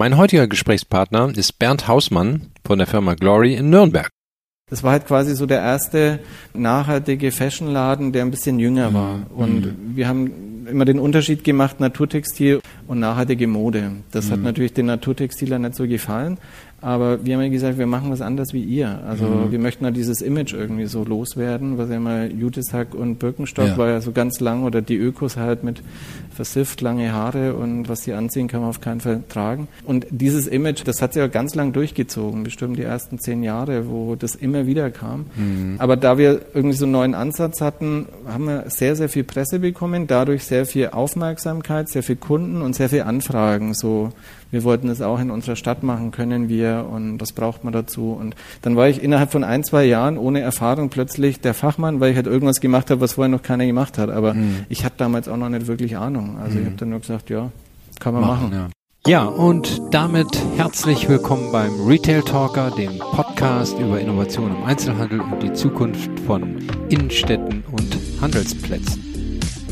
Mein heutiger Gesprächspartner ist Bernd Hausmann von der Firma Glory in Nürnberg. Das war halt quasi so der erste nachhaltige Fashionladen, der ein bisschen jünger war. Mhm. Und mhm. wir haben immer den Unterschied gemacht, Naturtextil und nachhaltige Mode. Das mhm. hat natürlich den Naturtextilern nicht so gefallen. Aber wir haben ja gesagt, wir machen was anders wie ihr. Also mhm. wir möchten ja dieses Image irgendwie so loswerden, was ja mal Jutisack und Birkenstock ja. war ja so ganz lang oder die Ökos halt mit versifft, lange Haare und was sie anziehen, kann man auf keinen Fall tragen. Und dieses Image, das hat sich ja ganz lang durchgezogen, bestimmt die ersten zehn Jahre, wo das immer wieder kam. Mhm. Aber da wir irgendwie so einen neuen Ansatz hatten, haben wir sehr, sehr viel Presse bekommen, dadurch sehr viel Aufmerksamkeit, sehr viel Kunden und sehr viel Anfragen. So wir wollten es auch in unserer Stadt machen, können wir und was braucht man dazu? Und dann war ich innerhalb von ein, zwei Jahren ohne Erfahrung plötzlich der Fachmann, weil ich halt irgendwas gemacht habe, was vorher noch keiner gemacht hat. Aber mhm. ich hatte damals auch noch nicht wirklich Ahnung. Also mhm. ich habe dann nur gesagt, ja, kann man machen. machen. Ja. ja, und damit herzlich willkommen beim Retail Talker, dem Podcast über Innovation im Einzelhandel und die Zukunft von Innenstädten und Handelsplätzen.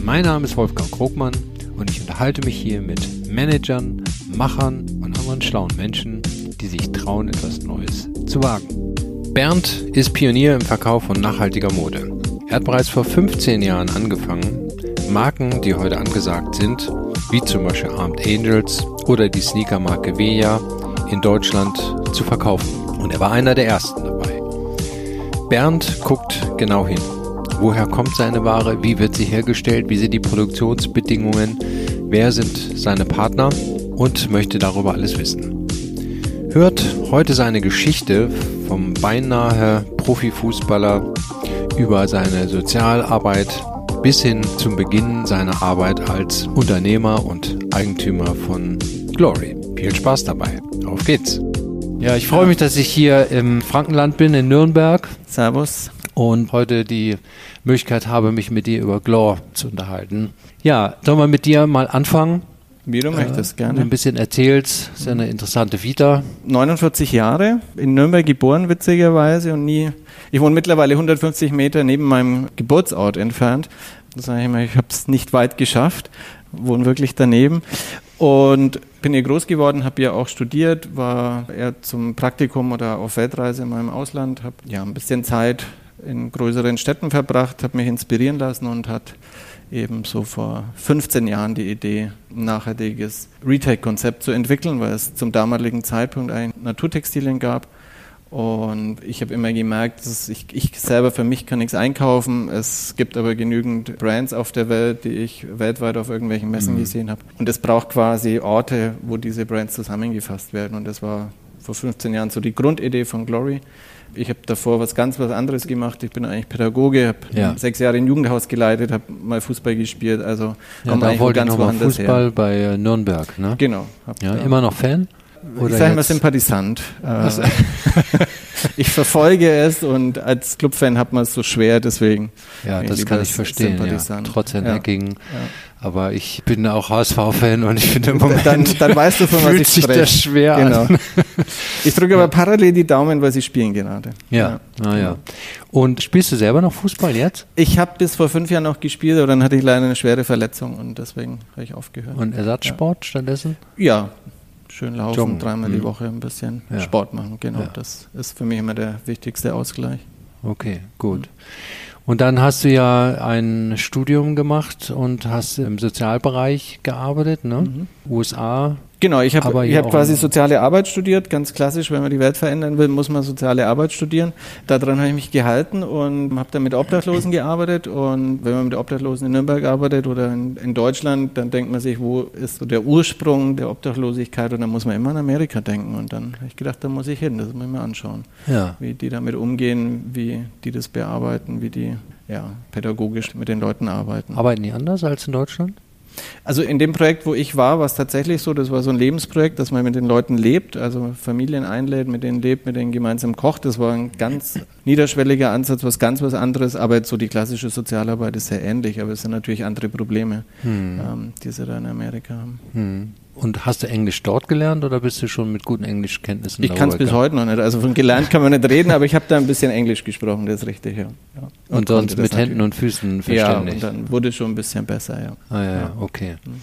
Mein Name ist Wolfgang Krogmann und ich unterhalte mich hier mit Managern, Machern und anderen schlauen Menschen, die sich trauen, etwas Neues zu wagen. Bernd ist Pionier im Verkauf von nachhaltiger Mode. Er hat bereits vor 15 Jahren angefangen, Marken, die heute angesagt sind, wie zum Beispiel Armed Angels oder die Sneakermarke Veja in Deutschland zu verkaufen. Und er war einer der ersten dabei. Bernd guckt genau hin. Woher kommt seine Ware? Wie wird sie hergestellt? Wie sind die Produktionsbedingungen? Wer sind seine Partner? Und möchte darüber alles wissen. Hört heute seine Geschichte vom beinahe Profifußballer über seine Sozialarbeit bis hin zum Beginn seiner Arbeit als Unternehmer und Eigentümer von Glory. Viel Spaß dabei. Auf geht's. Ja, ich freue mich, dass ich hier im Frankenland bin, in Nürnberg. Servus. Und heute die Möglichkeit habe, mich mit dir über Glor zu unterhalten. Ja, sollen wir mit dir mal anfangen? Wie du äh, möchtest, gerne. Ein bisschen erzählt, ist ja eine interessante Vita. 49 Jahre, in Nürnberg geboren, witzigerweise, und nie. Ich wohne mittlerweile 150 Meter neben meinem Geburtsort entfernt. Da sage ich mal, ich habe es nicht weit geschafft, wohne wirklich daneben. Und bin hier groß geworden, habe hier auch studiert, war eher zum Praktikum oder auf Weltreise in meinem Ausland, habe ja ein bisschen Zeit in größeren Städten verbracht, habe mich inspirieren lassen und hat eben so vor 15 Jahren die Idee, ein nachhaltiges Retail-Konzept zu entwickeln, weil es zum damaligen Zeitpunkt eigentlich Naturtextilien gab. Und ich habe immer gemerkt, dass ich, ich, selber für mich kann nichts einkaufen. Es gibt aber genügend Brands auf der Welt, die ich weltweit auf irgendwelchen Messen mhm. gesehen habe. Und es braucht quasi Orte, wo diese Brands zusammengefasst werden. Und das war vor 15 Jahren so die Grundidee von Glory. Ich habe davor was ganz was anderes gemacht. Ich bin eigentlich Pädagoge, habe ja. sechs Jahre ein Jugendhaus geleitet, habe mal Fußball gespielt. Also ja, da wollte ganz ich mal Fußball her. bei äh, Nürnberg, ne? Genau. Ja, immer noch Fan? Oder ich sage immer Sympathisant. Äh, ich verfolge es und als Clubfan hat man es so schwer, deswegen. Ja, das kann ich verstehen. Ja. Trotz Hacking. Ja. Aber ich bin auch HSV-Fan und ich finde im Moment dann, dann weißt du, von was ich sich spreche. das schwer genau. an. Ich drücke aber parallel die Daumen, weil sie spielen gerade. Ja, naja. Ja. Und spielst du selber noch Fußball jetzt? Ich habe bis vor fünf Jahren noch gespielt, aber dann hatte ich leider eine schwere Verletzung und deswegen habe ich aufgehört. Und Ersatzsport ja. stattdessen? Ja, schön laufen, Joggen. dreimal mhm. die Woche ein bisschen ja. Sport machen. Genau, ja. das ist für mich immer der wichtigste Ausgleich. Okay, gut. Mhm. Und dann hast du ja ein Studium gemacht und hast im Sozialbereich gearbeitet, ne? Mhm. USA, Genau, ich habe hab quasi soziale Arbeit studiert, ganz klassisch, wenn man die Welt verändern will, muss man soziale Arbeit studieren. Daran habe ich mich gehalten und habe dann mit Obdachlosen gearbeitet. Und wenn man mit Obdachlosen in Nürnberg arbeitet oder in, in, Deutschland, dann denkt man sich, wo ist so der Ursprung der Obdachlosigkeit? Und dann muss man immer an Amerika denken. Und dann habe ich gedacht, da muss ich hin, das muss ich mir anschauen, ja. wie die damit umgehen, wie die das bearbeiten, wie die ja, pädagogisch mit den Leuten arbeiten. Arbeiten die anders als in Deutschland? Also in dem Projekt, wo ich war, war es tatsächlich so, das war so ein Lebensprojekt, dass man mit den Leuten lebt, also Familien einlädt, mit denen lebt, mit denen gemeinsam kocht. Das war ein ganz niederschwelliger Ansatz, was ganz was anderes, aber so die klassische Sozialarbeit ist sehr ähnlich, aber es sind natürlich andere Probleme, hm. ähm, die sie da in Amerika haben. Hm. Und hast du Englisch dort gelernt oder bist du schon mit guten Englischkenntnissen Ich kann es bis heute noch nicht. Also von gelernt kann man nicht reden, aber ich habe da ein bisschen Englisch gesprochen, das ist richtig, ja. ja. Und, und sonst mit Händen und Füßen verständlich? Ja, und dann wurde es schon ein bisschen besser, ja. Ah ja, ja. okay. Mhm.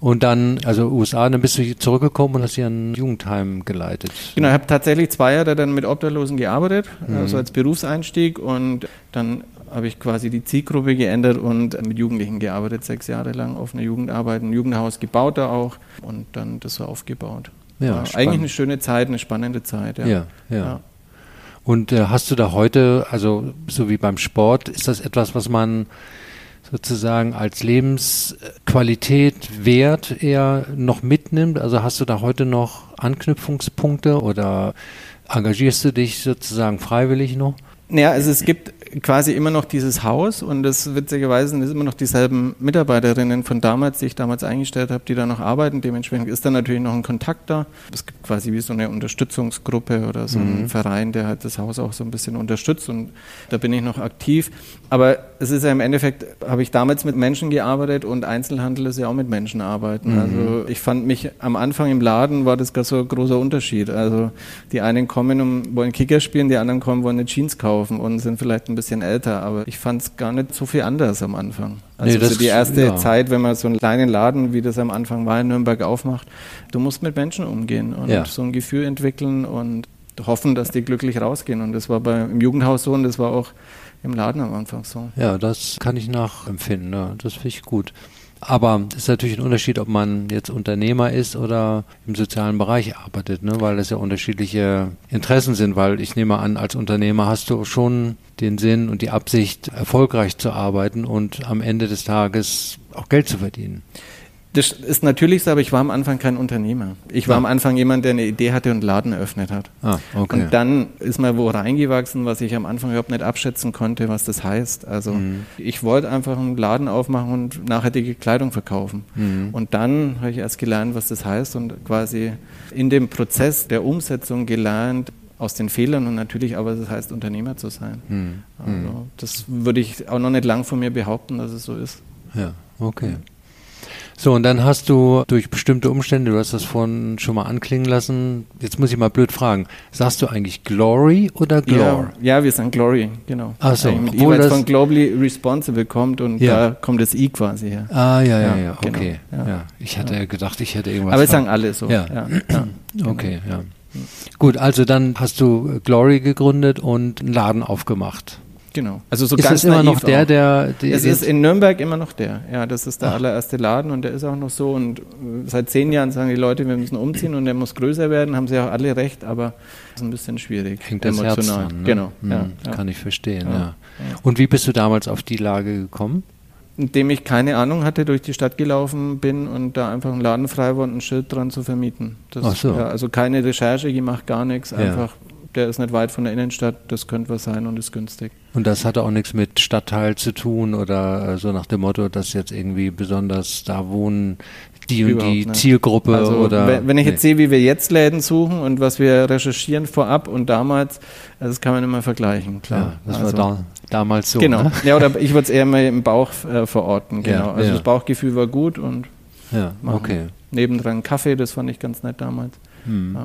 Und dann, also USA, dann bist du zurückgekommen und hast hier ein Jugendheim geleitet. Genau, ich habe tatsächlich zwei Jahre dann mit Obdachlosen gearbeitet, mhm. also als Berufseinstieg und dann habe ich quasi die Zielgruppe geändert und mit Jugendlichen gearbeitet, sechs Jahre lang auf einer Jugendarbeit, ein Jugendhaus gebaut da auch und dann das so aufgebaut. Ja, eigentlich eine schöne Zeit, eine spannende Zeit. Ja, ja. ja. ja. Und äh, hast du da heute, also so wie beim Sport, ist das etwas, was man sozusagen als Lebensqualität, Wert eher noch mitnimmt? Also hast du da heute noch Anknüpfungspunkte oder engagierst du dich sozusagen freiwillig noch? Ja, also es gibt quasi immer noch dieses Haus und das witzigerweise sind immer noch dieselben Mitarbeiterinnen von damals, die ich damals eingestellt habe, die da noch arbeiten. Dementsprechend ist da natürlich noch ein Kontakt da. Es gibt quasi wie so eine Unterstützungsgruppe oder so einen mhm. Verein, der halt das Haus auch so ein bisschen unterstützt und da bin ich noch aktiv. Aber es ist ja im Endeffekt, habe ich damals mit Menschen gearbeitet und Einzelhandel ist ja auch mit Menschen arbeiten. Mhm. Also ich fand mich am Anfang im Laden war das gar so ein großer Unterschied. Also die einen kommen und wollen Kicker spielen, die anderen kommen, wollen eine Jeans kaufen und sind vielleicht ein bisschen älter, aber ich fand es gar nicht so viel anders am Anfang. Also nee, so die erste ja. Zeit, wenn man so einen kleinen Laden, wie das am Anfang war in Nürnberg, aufmacht, du musst mit Menschen umgehen und ja. so ein Gefühl entwickeln und hoffen, dass die glücklich rausgehen. Und das war beim Jugendhaus so und das war auch im Laden am Anfang so. Ja, das kann ich nachempfinden. Ja. Das finde ich gut. Aber es ist natürlich ein Unterschied, ob man jetzt Unternehmer ist oder im sozialen Bereich arbeitet, ne? weil das ja unterschiedliche Interessen sind. Weil ich nehme an, als Unternehmer hast du schon den Sinn und die Absicht, erfolgreich zu arbeiten und am Ende des Tages auch Geld zu verdienen. Das ist natürlich so, aber ich war am Anfang kein Unternehmer. Ich war ah. am Anfang jemand, der eine Idee hatte und einen Laden eröffnet hat. Ah, okay. Und dann ist mal wo reingewachsen, was ich am Anfang überhaupt nicht abschätzen konnte, was das heißt. Also mhm. ich wollte einfach einen Laden aufmachen und nachhaltige Kleidung verkaufen. Mhm. Und dann habe ich erst gelernt, was das heißt und quasi in dem Prozess der Umsetzung gelernt, aus den Fehlern und natürlich aber das heißt Unternehmer zu sein. Mhm. Also das würde ich auch noch nicht lang von mir behaupten, dass es so ist. Ja, okay. So, und dann hast du durch bestimmte Umstände, du hast das vorhin schon mal anklingen lassen, jetzt muss ich mal blöd fragen, sagst du eigentlich Glory oder Glor? Ja, ja wir sagen Glory, genau. Ach so, mit jeweils von Globally Responsible kommt und ja. da kommt das I quasi her. Ah, ja, ja, ja, genau. okay. Ja. Ich hatte gedacht, ich hätte irgendwas. Aber wir sagen alle so. Ja, okay, ja. Gut, also dann hast du Glory gegründet und einen Laden aufgemacht. Genau. Also so ist ganz das immer noch der, der, der Es ist in Nürnberg immer noch der. Ja, das ist der Ach. allererste Laden und der ist auch noch so. Und äh, seit zehn Jahren sagen die Leute, wir müssen umziehen und der muss größer werden. Haben sie auch alle recht, aber ist ein bisschen schwierig. Hängt das emotional. Herz an, ne? Genau. Hm, ja, kann ich verstehen. Ja. Und wie bist du damals auf die Lage gekommen? Indem ich keine Ahnung hatte, durch die Stadt gelaufen bin und da einfach ein Laden frei war und ein Schild dran zu vermieten. Das, Ach so. also keine Recherche gemacht, gar nichts. Einfach der ist nicht weit von der Innenstadt, das könnte was sein und ist günstig. Und das hatte auch nichts mit Stadtteil zu tun oder äh, so nach dem Motto, dass jetzt irgendwie besonders da wohnen die und Überhaupt die nicht. Zielgruppe also, oder. Wenn ich nee. jetzt sehe, wie wir jetzt Läden suchen und was wir recherchieren vorab und damals, also das kann man immer vergleichen, klar. Ja, das also, war da, damals so. Genau. Ne? Ja, oder ich würde es eher mal im Bauch äh, verorten, genau. Ja, also ja. das Bauchgefühl war gut und ja, okay. nebendran Kaffee, das fand ich ganz nett damals. Hm.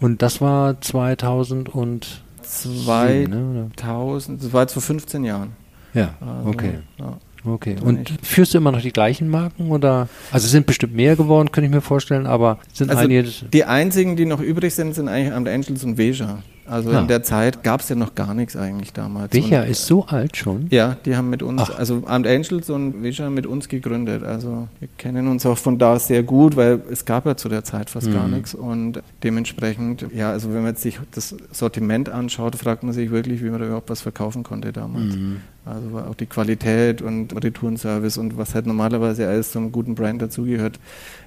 Und das war 2000 und 2000, ne, das war jetzt vor 15 Jahren. Ja, also, okay. Ja. Okay. Und führst du immer noch die gleichen Marken oder? Also sind bestimmt mehr geworden, könnte ich mir vorstellen, aber sind also einige. Die einzigen, die noch übrig sind, sind eigentlich Amt Angels und Veja. Also ja. in der Zeit gab es ja noch gar nichts eigentlich damals. Veja ist so alt schon? Ja, die haben mit uns, Ach. also Amt Angels und Veja mit uns gegründet. Also wir kennen uns auch von da sehr gut, weil es gab ja zu der Zeit fast mhm. gar nichts. Und dementsprechend, ja, also wenn man jetzt sich das Sortiment anschaut, fragt man sich wirklich, wie man da überhaupt was verkaufen konnte damals. Mhm. Also auch die Qualität und Retourenservice und was halt normalerweise alles zum guten Brand dazugehört.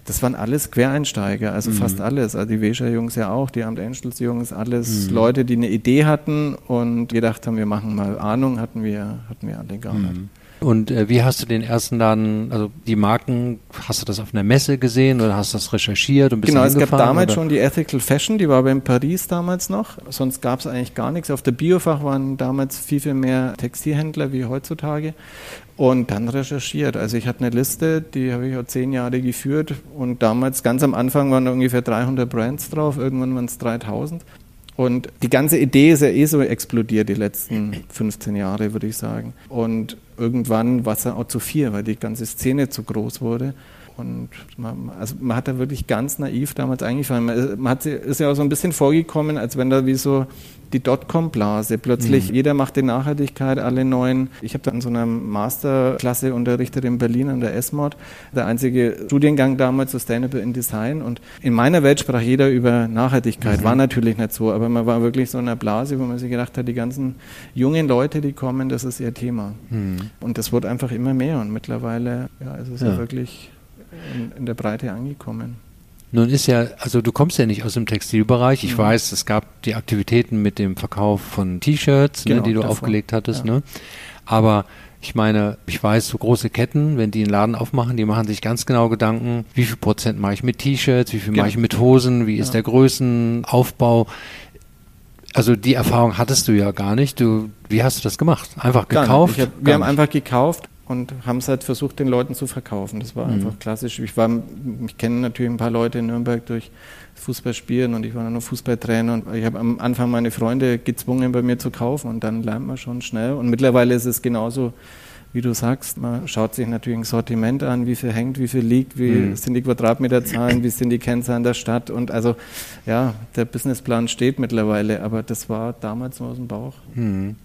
Das waren alles Quereinsteiger, also mhm. fast alles. Also die Weser-Jungs ja auch, die Amt Angels-Jungs, alles mhm. Leute, die eine Idee hatten und gedacht haben, wir machen mal Ahnung, hatten wir, hatten wir alle gar nicht. Mhm. Und äh, wie hast du den ersten Laden, also die Marken, hast du das auf einer Messe gesehen oder hast du das recherchiert und bist Genau, es gab damals oder? schon die Ethical Fashion, die war aber in Paris damals noch. Sonst gab es eigentlich gar nichts. Auf der Biofach waren damals viel, viel mehr Textilhändler wie heutzutage. Und dann recherchiert. Also ich hatte eine Liste, die habe ich auch zehn Jahre geführt. Und damals, ganz am Anfang, waren da ungefähr 300 Brands drauf. Irgendwann waren es 3000. Und die ganze Idee ist ja eh so explodiert die letzten 15 Jahre, würde ich sagen. Und irgendwann war es auch zu viel, weil die ganze Szene zu groß wurde. Und man, also man hat da wirklich ganz naiv damals eingefangen. Man, man hat, ist ja auch so ein bisschen vorgekommen, als wenn da wie so die Dotcom-Blase. Plötzlich, mhm. jeder macht die Nachhaltigkeit, alle neuen. Ich habe da in so einer Masterklasse unterrichtet in Berlin an der S-Mod. Der einzige Studiengang damals Sustainable in Design. Und in meiner Welt sprach jeder über Nachhaltigkeit. Mhm. War natürlich nicht so, aber man war wirklich so in einer Blase, wo man sich gedacht hat, die ganzen jungen Leute, die kommen, das ist ihr Thema. Mhm. Und das wurde einfach immer mehr. Und mittlerweile ja, ist es ja, ja wirklich in, in der Breite angekommen. Nun ist ja, also du kommst ja nicht aus dem Textilbereich. Ich mhm. weiß, es gab die Aktivitäten mit dem Verkauf von T-Shirts, ne, genau, ne, die du davon. aufgelegt hattest. Ja. Ne? Aber ich meine, ich weiß, so große Ketten, wenn die einen Laden aufmachen, die machen sich ganz genau Gedanken, wie viel Prozent mache ich mit T-Shirts, wie viel genau. mache ich mit Hosen, wie ist der Größenaufbau. Also die Erfahrung hattest du ja gar nicht. Du, wie hast du das gemacht? Einfach gekauft? Hab, wir haben einfach gekauft und haben es halt versucht, den Leuten zu verkaufen. Das war mhm. einfach klassisch. Ich war, ich kenne natürlich ein paar Leute in Nürnberg durch Fußballspielen und ich war nur Fußballtrainer und ich habe am Anfang meine Freunde gezwungen, bei mir zu kaufen und dann lernt man schon schnell. Und mittlerweile ist es genauso, wie du sagst. Man schaut sich natürlich ein Sortiment an, wie viel hängt, wie viel liegt, wie mhm. sind die Quadratmeterzahlen, wie sind die Kennzahlen der Stadt und also ja, der Businessplan steht mittlerweile, aber das war damals nur aus dem Bauch. Mhm.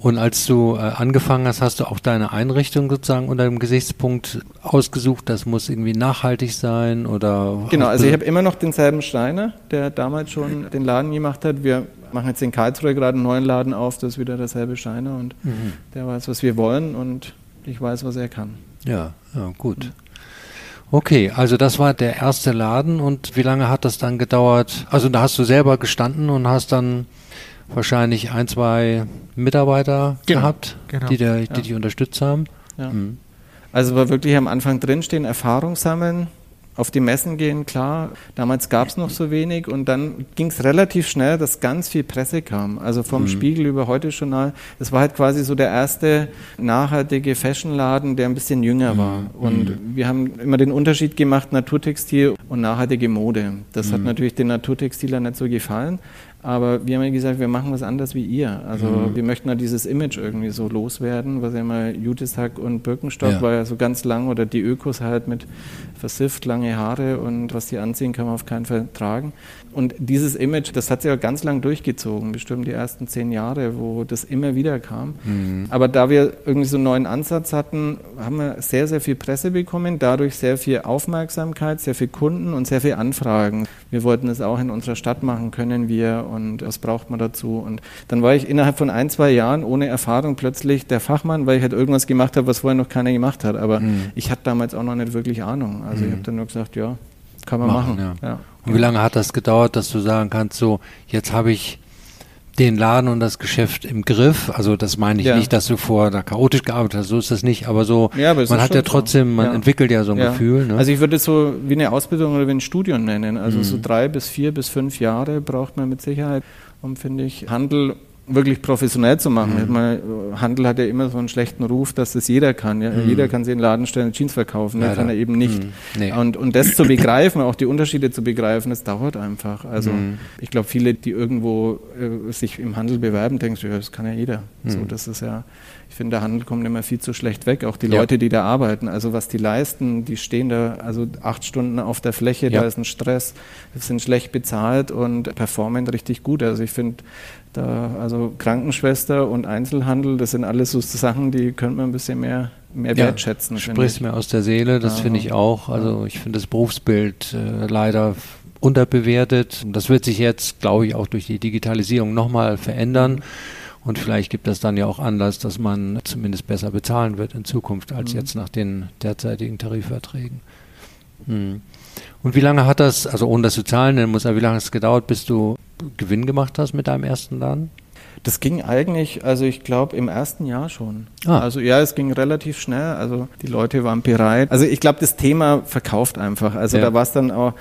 Und als du äh, angefangen hast, hast du auch deine Einrichtung sozusagen unter dem Gesichtspunkt ausgesucht, das muss irgendwie nachhaltig sein oder? Genau, also ich habe immer noch denselben Steiner, der damals schon den Laden gemacht hat. Wir machen jetzt in Karlsruhe gerade einen neuen Laden auf, das ist wieder derselbe Steiner und mhm. der weiß, was wir wollen und ich weiß, was er kann. Ja, ja gut. Mhm. Okay, also das war der erste Laden und wie lange hat das dann gedauert? Also da hast du selber gestanden und hast dann wahrscheinlich ein, zwei Mitarbeiter genau, gehabt, genau, die, der, die ja. dich unterstützt haben. Ja. Mhm. Also war wirklich am Anfang drinstehen, Erfahrung sammeln, auf die Messen gehen, klar. Damals gab es noch so wenig und dann ging es relativ schnell, dass ganz viel Presse kam. Also vom mhm. Spiegel über heute Journal. Das war halt quasi so der erste nachhaltige Fashionladen, der ein bisschen jünger mhm. war. Und mhm. wir haben immer den Unterschied gemacht, Naturtextil und nachhaltige Mode. Das hat mhm. natürlich den Naturtextilern nicht so gefallen. Aber wir haben ja gesagt, wir machen was anderes wie ihr. Also mhm. wir möchten ja dieses Image irgendwie so loswerden, was ja immer Judishack und Birkenstock ja. war ja so ganz lang oder die Ökos halt mit versifft, lange Haare und was die anziehen, kann man auf keinen Fall tragen. Und dieses Image, das hat sich ja ganz lang durchgezogen, bestimmt die ersten zehn Jahre, wo das immer wieder kam. Mhm. Aber da wir irgendwie so einen neuen Ansatz hatten, haben wir sehr, sehr viel Presse bekommen, dadurch sehr viel Aufmerksamkeit, sehr viel Kunden und sehr viel Anfragen. Wir wollten es auch in unserer Stadt machen, können wir und was braucht man dazu? Und dann war ich innerhalb von ein, zwei Jahren ohne Erfahrung plötzlich der Fachmann, weil ich halt irgendwas gemacht habe, was vorher noch keiner gemacht hat. Aber mhm. ich hatte damals auch noch nicht wirklich Ahnung. Also mhm. ich habe dann nur gesagt, ja, kann man machen. machen. Ja. Ja. Und wie lange hat das gedauert, dass du sagen kannst, so, jetzt habe ich den Laden und das Geschäft im Griff. Also das meine ich ja. nicht, dass du vorher da chaotisch gearbeitet hast, so ist das nicht, aber so, ja, aber man hat ja trotzdem, man ja. entwickelt ja so ein Gefühl. Ne? Also ich würde es so wie eine Ausbildung oder wie ein Studium nennen. Also mhm. so drei bis vier bis fünf Jahre braucht man mit Sicherheit, um, finde ich, Handel wirklich professionell zu machen. Mhm. Meine, Handel hat ja immer so einen schlechten Ruf, dass das jeder kann. Ja? Mhm. Jeder kann sich in den Laden stellen, Jeans verkaufen, ne? kann er eben nicht. Mhm. Nee. Und, und das zu begreifen, auch die Unterschiede zu begreifen, das dauert einfach. Also mhm. ich glaube, viele, die irgendwo äh, sich im Handel bewerben, denken, ja, das kann ja jeder. So, mhm. das ist ja, ich finde, der Handel kommt immer viel zu schlecht weg. Auch die ja. Leute, die da arbeiten, also was die leisten, die stehen da also acht Stunden auf der Fläche, ja. da ist ein Stress, sind schlecht bezahlt und performen richtig gut. Also ich finde, da, also Krankenschwester und Einzelhandel, das sind alles so Sachen, die könnte man ein bisschen mehr, mehr ja, wertschätzen. Du sprichst mir aus der Seele, das finde ich auch. Also ich finde das Berufsbild äh, leider unterbewertet. Das wird sich jetzt, glaube ich, auch durch die Digitalisierung nochmal verändern. Und vielleicht gibt das dann ja auch Anlass, dass man zumindest besser bezahlen wird in Zukunft als mhm. jetzt nach den derzeitigen Tarifverträgen. Hm. Und wie lange hat das, also ohne das zu zahlen nennen muss, aber wie lange hat es gedauert, bis du Gewinn gemacht hast mit deinem ersten Laden? Das ging eigentlich, also ich glaube im ersten Jahr schon. Ah. Also ja, es ging relativ schnell. Also die Leute waren bereit. Also ich glaube, das Thema verkauft einfach. Also Ja. da war es dann auch.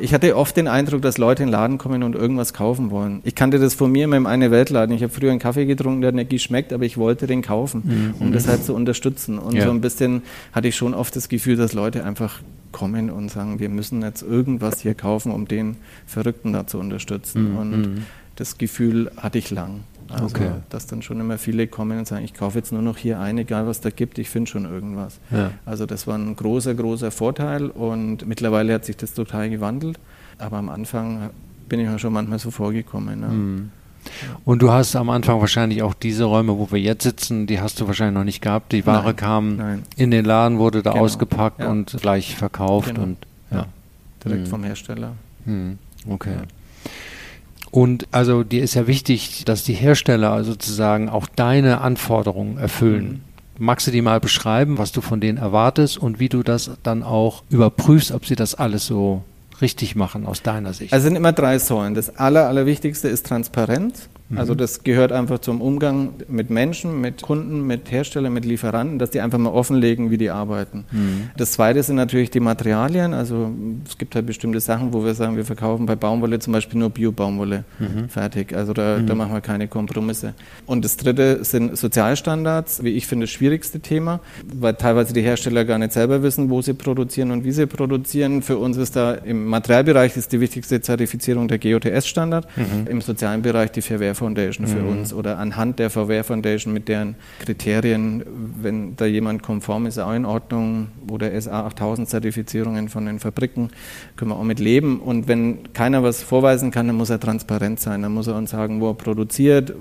Ich hatte oft den Eindruck, dass Leute in den Laden kommen und irgendwas kaufen wollen. Ich kannte das von mir in meinem eine Weltladen. Ich habe früher einen Kaffee getrunken, der hat nicht geschmeckt, aber ich wollte den kaufen, um das halt zu unterstützen. Und Mhm. Ja. so ein bisschen hatte ich schon oft das Gefühl, dass Leute einfach kommen und sagen, wir müssen jetzt irgendwas hier kaufen, um den Verrückten da zu unterstützen. Mhm. Und das Gefühl hatte ich lang. Also, Okay. dass dann schon immer viele kommen und sagen, ich kaufe jetzt nur noch hier ein, egal was da gibt, ich finde schon irgendwas. Ja. Also das war ein großer, großer Vorteil und mittlerweile hat sich das total gewandelt. Aber am Anfang bin ich mir schon manchmal so vorgekommen. Ne? Mhm. Und du hast am Anfang wahrscheinlich auch diese Räume, wo wir jetzt sitzen, die hast du wahrscheinlich noch nicht gehabt. Die Ware Nein, kam nein. in den Laden, wurde da Genau, ausgepackt ja. und gleich verkauft Genau. und ja. Direkt Mhm. vom Hersteller. Hm, Okay. Und also dir ist ja wichtig, dass die Hersteller sozusagen auch deine Anforderungen erfüllen. Magst du die mal beschreiben, was du von denen erwartest und wie du das dann auch überprüfst, ob sie das alles so richtig machen aus deiner Sicht? Also es sind immer drei Säulen. Das aller, allerwichtigste ist Transparenz. Also das gehört einfach zum Umgang mit Menschen, mit Kunden, mit Herstellern, mit Lieferanten, dass die einfach mal offenlegen, wie die arbeiten. Das zweite sind natürlich die Materialien. Also es gibt halt bestimmte Sachen, wo wir sagen, wir verkaufen bei Baumwolle zum Beispiel nur Bio-Baumwolle fertig. Also da, da machen wir keine Kompromisse. Und das dritte sind Sozialstandards, wie ich finde, das schwierigste Thema, weil teilweise die Hersteller gar nicht selber wissen, wo sie produzieren und wie sie produzieren. Für uns ist da im Materialbereich ist die wichtigste Zertifizierung der GOTS-Standard, im sozialen Bereich die Wear Foundation für uns oder anhand der Wear Foundation mit deren Kriterien, wenn da jemand konform ist, auch in Ordnung oder SA 8000 Zertifizierungen von den Fabriken, können wir auch mit leben. Und wenn keiner was vorweisen kann, dann muss er transparent sein, dann muss er uns sagen, wo er produziert,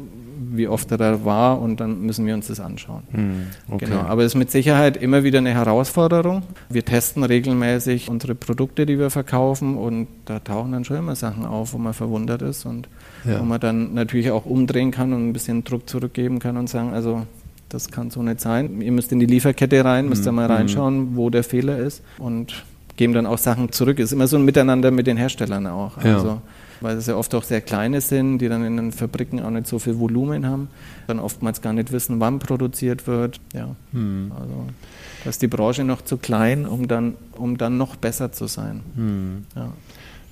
wie oft er da war und dann müssen wir uns das anschauen. Hm, okay. Genau, aber es ist mit Sicherheit immer wieder eine Herausforderung. Wir testen regelmäßig unsere Produkte, die wir verkaufen und da tauchen dann schon immer Sachen auf, wo man verwundert ist und Ja. wo man dann natürlich auch umdrehen kann und ein bisschen Druck zurückgeben kann und sagen, also das kann so nicht sein. Ihr müsst in die Lieferkette rein, müsst da mal reinschauen, wo der Fehler ist und geben dann auch Sachen zurück. Ist immer so ein Miteinander mit den Herstellern auch. Ja. Also weil es ja oft auch sehr kleine sind, die dann in den Fabriken auch nicht so viel Volumen haben, dann oftmals gar nicht wissen, wann produziert wird. Ja, Hm. also da ist die Branche noch zu klein, um dann, um dann noch besser zu sein. Hm. Ja.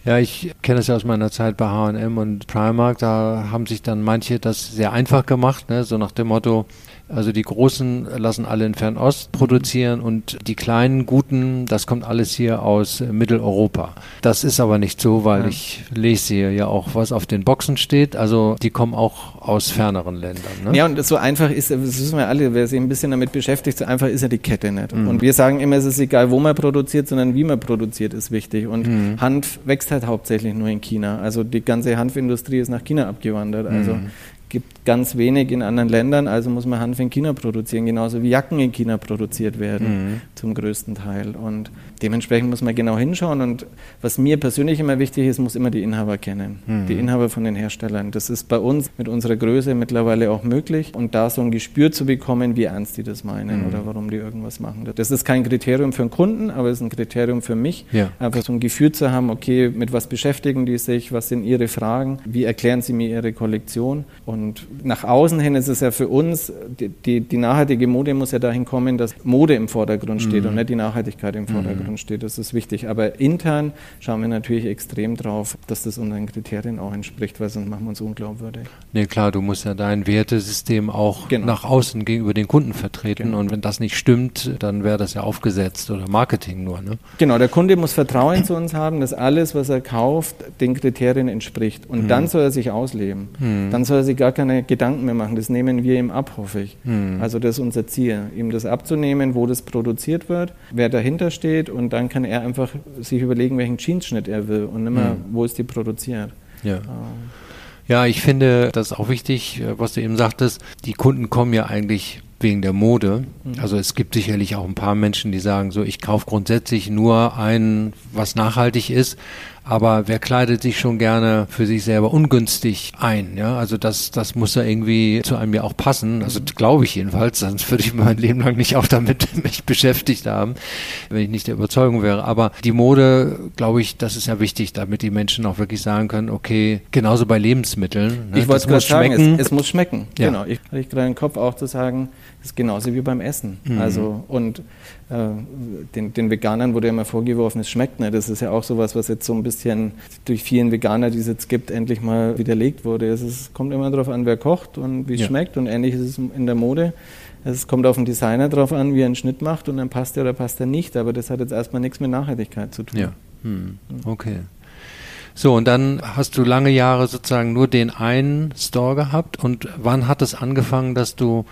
Ja, ich kenne es ja aus meiner Zeit bei H&M und Primark, da haben sich dann manche das sehr einfach gemacht, ne? so nach dem Motto, also die Großen lassen alle in Fernost produzieren und die kleinen Guten, das kommt alles hier aus äh, Mitteleuropa. Das ist aber nicht so, weil Ja. ich lese hier ja auch, was auf den Boxen steht, also die kommen auch aus ferneren Ländern. Ne? Ja, und so einfach ist, das wissen wir alle, wer sich ein bisschen damit beschäftigt, so einfach ist ja die Kette nicht. Mhm. Und wir sagen immer, es ist egal, wo man produziert, sondern wie man produziert, ist wichtig. Und Mhm. Hanf wächst halt hauptsächlich nur in China. Also die ganze Hanfindustrie ist nach China abgewandert. Also Mhm. Gibt ganz wenig in anderen Ländern, also muss man Hanf in China produzieren, genauso wie Jacken in China produziert werden, Mhm. zum größten Teil. Und dementsprechend muss man genau hinschauen. Und was mir persönlich immer wichtig ist, muss immer die Inhaber kennen. Mhm. Die Inhaber von den Herstellern. Das ist bei uns mit unserer Größe mittlerweile auch möglich. Und da so ein Gespür zu bekommen, wie ernst die das meinen Mhm. oder warum die irgendwas machen. Das ist kein Kriterium für einen Kunden, aber es ist ein Kriterium für mich. Ja. Einfach so ein Gefühl zu haben, okay, mit was beschäftigen die sich, was sind ihre Fragen, wie erklären sie mir ihre Kollektion. Und nach außen hin ist es ja für uns, die, die, die nachhaltige Mode muss ja dahin kommen, dass Mode im Vordergrund steht und nicht die Nachhaltigkeit im Vordergrund steht. Das ist wichtig. Aber intern schauen wir natürlich extrem drauf, dass das unseren Kriterien auch entspricht, weil sonst machen wir uns unglaubwürdig. Nee, klar, du musst ja dein Wertesystem auch Genau. nach außen gegenüber den Kunden vertreten Genau. und wenn das nicht stimmt, dann wäre das ja aufgesetzt oder Marketing nur, ne? Genau, der Kunde muss Vertrauen zu uns haben, dass alles, was er kauft, den Kriterien entspricht. Und dann soll er sich ausleben. Dann soll er sich gar keine Gedanken mehr machen. Das nehmen wir ihm ab, hoffe ich. Also das ist unser Ziel, ihm das abzunehmen, wo das produziert wird, wer dahinter steht und dann kann er einfach sich überlegen, welchen Jeansschnitt er will und nicht mehr, wo ist die produziert. Ja. Ja, ich finde das ist auch wichtig, was du eben sagtest. Die Kunden kommen ja eigentlich wegen der Mode. Also es gibt sicherlich auch ein paar Menschen, die sagen so, ich kaufe grundsätzlich nur ein, was nachhaltig ist. Aber wer kleidet sich schon gerne für sich selber ungünstig ein? Ja, also das, das muss ja irgendwie zu einem ja auch passen. Also glaube ich jedenfalls, sonst würde ich mein Leben lang nicht auch damit mich beschäftigt haben, wenn ich nicht der Überzeugung wäre. Aber die Mode, glaube ich, das ist ja wichtig, damit die Menschen auch wirklich sagen können, okay, genauso bei Lebensmitteln. Ne, ich wollte gerade sagen, es, es, muss schmecken. Ja. Genau. Ich hatte gerade den Kopf auch zu sagen, das ist genauso wie beim Essen. Mhm. Also und den, den, Veganern wurde ja immer vorgeworfen, es schmeckt nicht. Das ist ja auch sowas, was jetzt so ein bisschen durch vielen Veganer, die es jetzt gibt, endlich mal widerlegt wurde. Es ist, kommt immer darauf an, wer kocht und wie es ja. schmeckt. Und ähnlich ist es in der Mode. Es kommt auf den Designer drauf an, wie er einen Schnitt macht und dann passt er oder passt er nicht. Aber das hat jetzt erstmal nichts mit Nachhaltigkeit zu tun. Ja. Hm. Okay. So, und dann hast du lange Jahre sozusagen nur den einen Store gehabt. Und wann hat es angefangen, dass du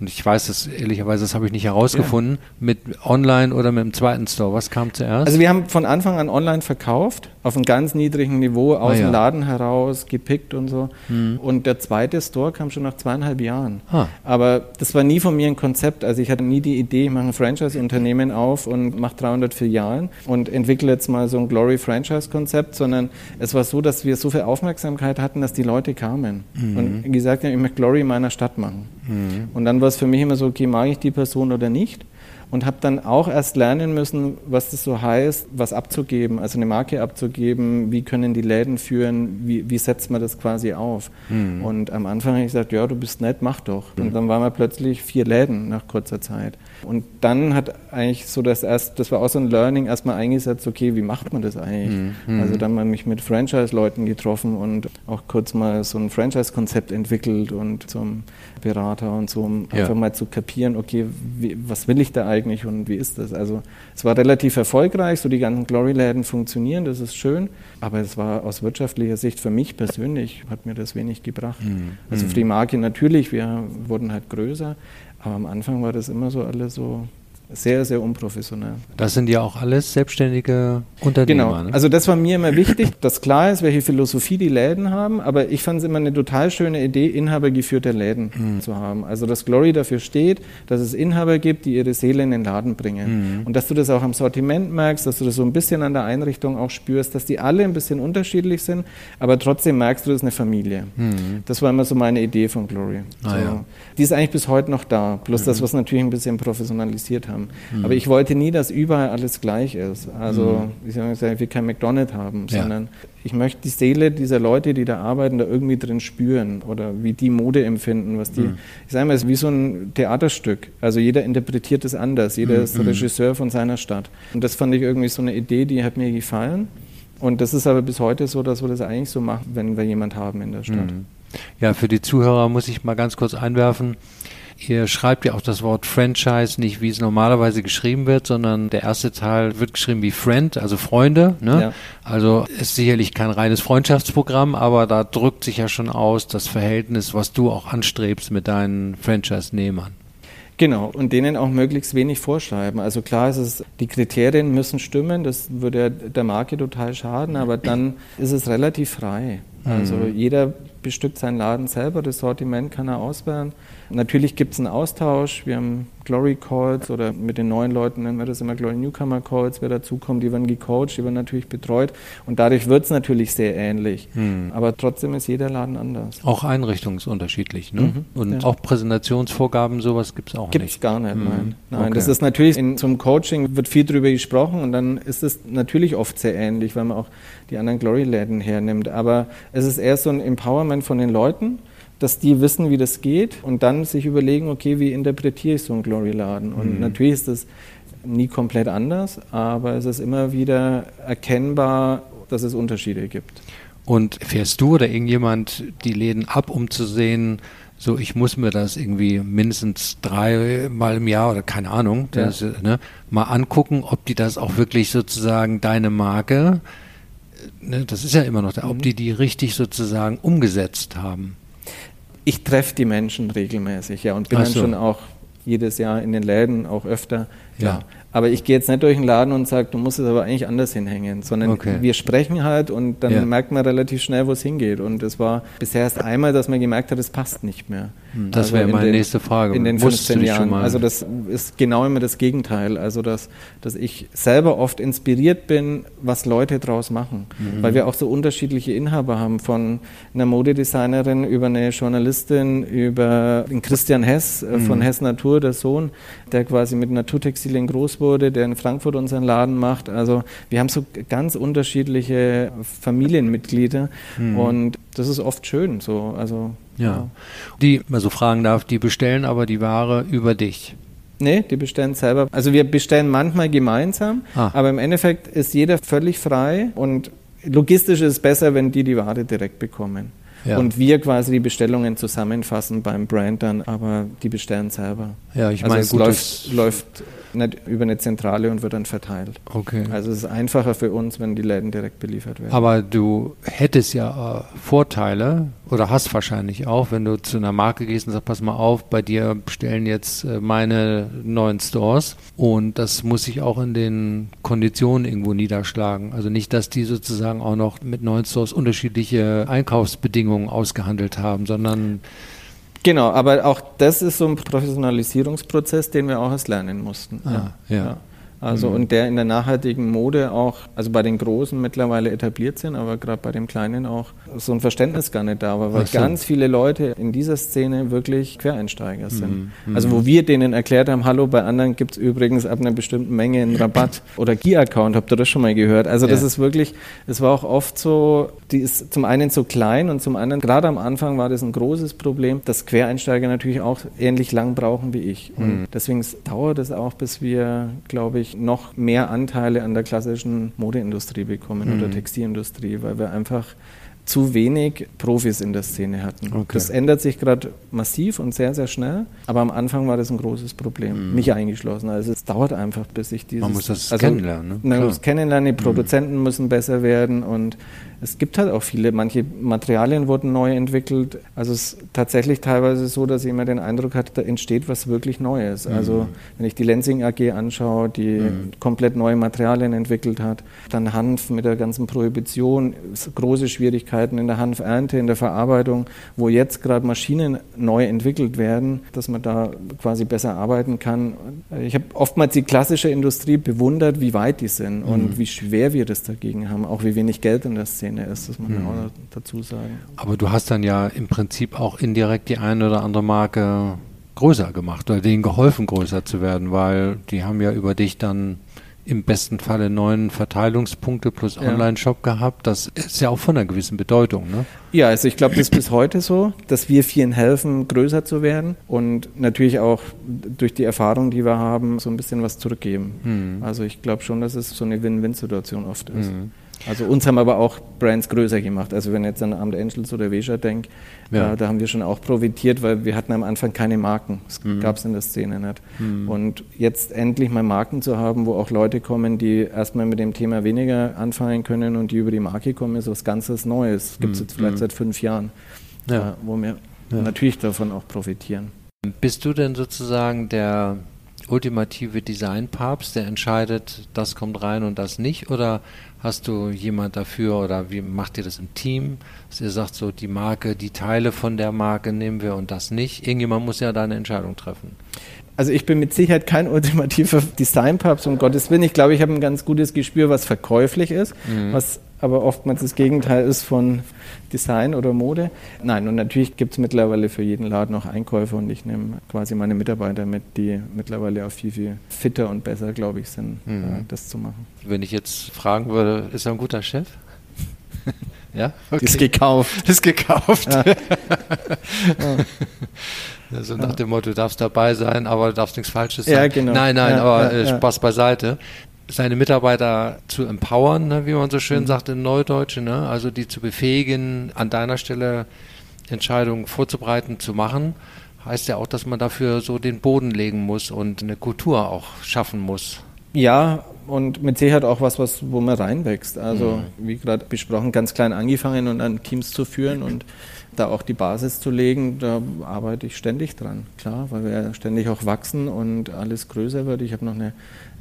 und ich weiß es ehrlicherweise, das habe ich nicht herausgefunden, ja. mit Online oder mit dem zweiten Store. Was kam zuerst? Also wir haben von Anfang an online verkauft, auf einem ganz niedrigen Niveau, aus ah, ja. dem Laden heraus, gepickt und so. Mhm. Und der zweite Store kam schon nach zweieinhalb Jahren. Ah. Aber das war nie von mir ein Konzept. Also ich hatte nie die Idee, ich mache ein Franchise-Unternehmen auf und mache 300 Filialen und entwickle jetzt mal so ein Glory-Franchise-Konzept, sondern es war so, dass wir so viel Aufmerksamkeit hatten, dass die Leute kamen mhm. und gesagt haben, ich möchte Glory in meiner Stadt machen. Mhm. Und dann war es für mich immer so, okay, mag ich die Person oder nicht? Und habe dann auch erst lernen müssen, was das so heißt, was abzugeben, also eine Marke abzugeben, wie können die Läden führen, wie, wie setzt man das quasi auf. Mhm. Und am Anfang habe ich gesagt, ja, du bist nett, mach doch. Mhm. Und dann waren wir plötzlich vier Läden nach kurzer Zeit. Und dann hat eigentlich so das erst, das war auch so ein Learning, erstmal eingesetzt, okay, wie macht man das eigentlich? Mhm. Also dann mal mich mit Franchise-Leuten getroffen und auch kurz mal so ein Franchise-Konzept entwickelt und zum Berater und so, um ja. einfach mal zu kapieren, okay, wie, was will ich da eigentlich und wie ist das? Also es war relativ erfolgreich, so die ganzen Glory-Läden funktionieren, das ist schön, aber es war aus wirtschaftlicher Sicht für mich persönlich, hat mir das wenig gebracht. Mhm. Also für die Marke natürlich, wir wurden halt größer, aber am Anfang war das immer so alles so sehr, sehr unprofessionell. Das sind ja auch alles selbstständige Unternehmer. Genau. Ne? Also das war mir immer wichtig, dass klar ist, welche Philosophie die Läden haben, aber ich fand es immer eine total schöne Idee, inhabergeführte Läden mhm. zu haben. Also dass Glory dafür steht, dass es Inhaber gibt, die ihre Seele in den Laden bringen. Mhm. Und dass du das auch am Sortiment merkst, dass du das so ein bisschen an der Einrichtung auch spürst, dass die alle ein bisschen unterschiedlich sind, aber trotzdem merkst du, das ist eine Familie. Mhm. Das war immer so meine Idee von Glory. Ah, so. ja. Die ist eigentlich bis heute noch da, das, mhm. was natürlich ein bisschen professionalisiert haben haben. Mhm. Aber ich wollte nie, dass überall alles gleich ist. Also mhm. ich sage, wir kein McDonald's haben, ja. sondern ich möchte die Seele dieser Leute, die da arbeiten, da irgendwie drin spüren oder wie die Mode empfinden, was die. Mhm. Ich sage mal, es ist wie so ein Theaterstück. Also jeder interpretiert es anders, jeder mhm. ist Regisseur von seiner Stadt. Und das fand ich irgendwie so eine Idee, die hat mir gefallen. Und das ist aber bis heute so, dass wir das eigentlich so machen, wenn wir jemand haben in der Stadt. Mhm. Ja, für die Zuhörer muss ich mal ganz kurz einwerfen. Ihr schreibt ja auch das Wort Franchise nicht, wie es normalerweise geschrieben wird, sondern der erste Teil wird geschrieben wie Friend, also Freunde. Ne? Ja. Also ist sicherlich kein reines Freundschaftsprogramm, aber da drückt sich ja schon aus das Verhältnis, was du auch anstrebst mit deinen Franchise-Nehmern. Genau, und denen auch möglichst wenig vorschreiben. Also klar ist es, die Kriterien müssen stimmen, das würde der Marke total schaden, aber dann ist es relativ frei. Also mhm. jeder bestückt seinen Laden selber, das Sortiment kann er auswählen. Natürlich gibt es einen Austausch. Wir haben Glory Calls oder mit den neuen Leuten nennen wir das immer Glory Newcomer Calls. Wer dazukommt, die werden gecoacht, die werden natürlich betreut. Und dadurch wird es natürlich sehr ähnlich. Hm. Aber trotzdem ist jeder Laden anders. Auch einrichtungsunterschiedlich. Ne? Mhm, Und ja. auch Präsentationsvorgaben, sowas gibt es auch gibt's nicht. Gibt es gar nicht, mhm. nein. Nein, okay. das ist natürlich, in, zum Coaching wird viel drüber gesprochen und dann ist es natürlich oft sehr ähnlich, weil man auch die anderen Glory-Läden hernimmt. Aber es ist eher so ein Empowerment von den Leuten dass die wissen, wie das geht und dann sich überlegen, okay, wie interpretiere ich so einen Glory-Laden? Und mhm. natürlich ist das nie komplett anders, aber es ist immer wieder erkennbar, dass es Unterschiede gibt. Und fährst du oder irgendjemand die Läden ab, um zu sehen, so ich muss mir das irgendwie mindestens dreimal im Jahr oder keine Ahnung, das, ja. ne, mal angucken, ob die das auch wirklich sozusagen deine Marke, ne, das ist ja immer noch, ob mhm. die die richtig sozusagen umgesetzt haben ich treffe die Menschen regelmäßig, ja, und bin so. dann schon auch jedes Jahr in den Läden, auch öfter. Ja. Aber ich gehe jetzt nicht durch den Laden und sage, du musst es aber eigentlich anders hinhängen, sondern okay. wir sprechen halt und dann ja. merkt man relativ schnell, wo es hingeht. Und es war bisher erst einmal, dass man gemerkt hat, es passt nicht mehr. Hm, das also wäre meine den, nächste Frage. In den 15 Jahren. Also das ist genau immer das Gegenteil. Also dass, dass ich selber oft inspiriert bin, was Leute draus machen. Mhm. Weil wir auch so unterschiedliche Inhaber haben, von einer Modedesignerin über eine Journalistin, über den Christian Hess äh, von mhm. Hess Natur, der Sohn, der quasi mit Naturtextilien groß wurde, der in Frankfurt unseren Laden macht. Also wir haben so ganz unterschiedliche Familienmitglieder mhm. und das ist oft schön. So, also ja. ja. Die, man so fragen darf, die bestellen aber die Ware über dich. Nee, die bestellen selber. Also wir bestellen manchmal gemeinsam, ah. aber im Endeffekt ist jeder völlig frei und logistisch ist es besser, wenn die die Ware direkt bekommen. Ja. Und wir quasi die Bestellungen zusammenfassen beim Brand dann, aber die bestellen selber. Ja, ich also meine, es gut, läuft, läuft nicht über eine Zentrale und wird dann verteilt. Okay. Also es ist einfacher für uns, wenn die Läden direkt beliefert werden. Aber du hättest ja äh, Vorteile oder hast wahrscheinlich auch, wenn du zu einer Marke gehst und sagst, pass mal auf, bei dir bestellen jetzt äh, meine neuen Stores und das muss sich auch in den Konditionen irgendwo niederschlagen. Also nicht, dass die sozusagen auch noch mit neuen Stores unterschiedliche Einkaufsbedingungen ausgehandelt haben, sondern Genau, aber auch das ist so ein Professionalisierungsprozess, den wir auch erst lernen mussten. Ah, ja. ja. Also mhm. und der in der nachhaltigen Mode auch, also bei den Großen mittlerweile etabliert sind, aber gerade bei dem Kleinen auch so ein Verständnis gar nicht da war, weil so. ganz viele Leute in dieser Szene wirklich Quereinsteiger sind. Mhm. mhm. Also wo wir denen erklärt haben, hallo, bei anderen gibt es übrigens ab einer bestimmten Menge einen Rabatt oder Gear-Account, habt ihr das schon mal gehört? Also das ja. ist wirklich, es war auch oft so, die ist zum einen so klein und zum anderen, gerade am Anfang war das ein großes Problem, dass Quereinsteiger natürlich auch ähnlich lang brauchen wie ich. Und mhm. deswegen dauert es auch, bis wir, glaube ich, dadurch noch mehr Anteile an der klassischen Modeindustrie bekommen mhm. oder Textilindustrie, weil wir einfach zu wenig Profis in der Szene hatten. Okay. Das ändert sich gerade massiv und sehr, sehr schnell, aber am Anfang war das ein großes Problem, mhm. mich eingeschlossen. Also es dauert einfach, bis ich dieses... Man muss das also, kennenlernen. Ne? Man muss kennenlernen, die mhm. Produzenten mhm. müssen besser werden und es gibt halt auch viele, manche Materialien wurden neu entwickelt. Also es ist tatsächlich teilweise so, dass ich immer den Eindruck hatte, da entsteht was wirklich Neues. Mhm. Also wenn ich die Lensing AG anschaue, die mhm. komplett neue Materialien entwickelt hat, dann Hanf mit der ganzen Prohibition, große Schwierigkeiten in der Hanfernte, in der Verarbeitung, wo jetzt gerade Maschinen neu entwickelt werden, dass man da quasi besser arbeiten kann. Ich habe oftmals die klassische Industrie bewundert, wie weit die sind mhm. und wie schwer wir das dagegen haben, auch wie wenig Geld in der Szene Szene ist, das muss man mhm. auch dazu sagen. Aber du hast dann ja im Prinzip auch indirekt die eine oder andere Marke größer gemacht oder denen geholfen, größer zu werden, weil die haben ja über dich dann im besten Falle neun Verteilungspunkte plus Online-Shop gehabt. Das ist ja auch von einer gewissen Bedeutung, ne? Ja, also ich glaube, das ist bis heute so, dass wir vielen helfen, größer zu werden und natürlich auch durch die Erfahrung, die wir haben, so ein bisschen was zurückgeben. Mhm. Also ich glaube schon, dass es so eine Win-Win-Situation oft ist. Mhm. Also uns haben aber auch Brands größer gemacht. Also wenn ich jetzt an Armed Angels oder Vesha denke, ja. äh, da haben wir schon auch profitiert, weil wir hatten am Anfang keine Marken. Das mhm. gab es in der Szene nicht. Mhm. Und jetzt endlich mal Marken zu haben, wo auch Leute kommen, die erstmal mit dem Thema weniger anfangen können und die über die Marke kommen, ist was ganzes Neues. Gibt es mhm. jetzt vielleicht mhm. seit fünf Jahren, ja. äh, wo wir ja. natürlich davon auch profitieren. Bist du denn sozusagen der ultimative Designpapst, der entscheidet, das kommt rein und das nicht? Oder hast du jemand dafür oder wie macht ihr das im Team? Dass ihr sagt, so die Marke, die Teile von der Marke nehmen wir und das nicht. Irgendjemand muss ja da eine Entscheidung treffen. Also ich bin mit Sicherheit kein ultimativer Designpapst, um Gottes Willen. Ich glaube, ich habe ein ganz gutes Gespür, was verkäuflich ist, mhm. was aber oftmals das Gegenteil ist von Design oder Mode. Nein, und natürlich gibt es mittlerweile für jeden Laden auch Einkäufer und ich nehme quasi meine Mitarbeiter mit, die mittlerweile auch viel, viel fitter und besser, glaube ich, sind, mhm. äh, das zu machen. Wenn ich jetzt fragen würde, ist er ein guter Chef? Ja? Okay. Ist gekauft. Ist gekauft. Ja. Also nach dem Motto, du darfst dabei sein, aber du darfst nichts Falsches sagen. Ja, genau. Nein, nein, ja, aber ja, Spaß beiseite seine Mitarbeiter zu empowern, ne, wie man so schön mhm. sagt in Neudeutsch, ne? also die zu befähigen, an deiner Stelle Entscheidungen vorzubereiten, zu machen, heißt ja auch, dass man dafür so den Boden legen muss und eine Kultur auch schaffen muss. Ja, und mit Sicherheit auch was, was wo man reinwächst. Also mhm. wie gerade besprochen, ganz klein angefangen und an Teams zu führen und da auch die Basis zu legen, da arbeite ich ständig dran, klar, weil wir ja ständig auch wachsen und alles größer wird. Ich habe noch eine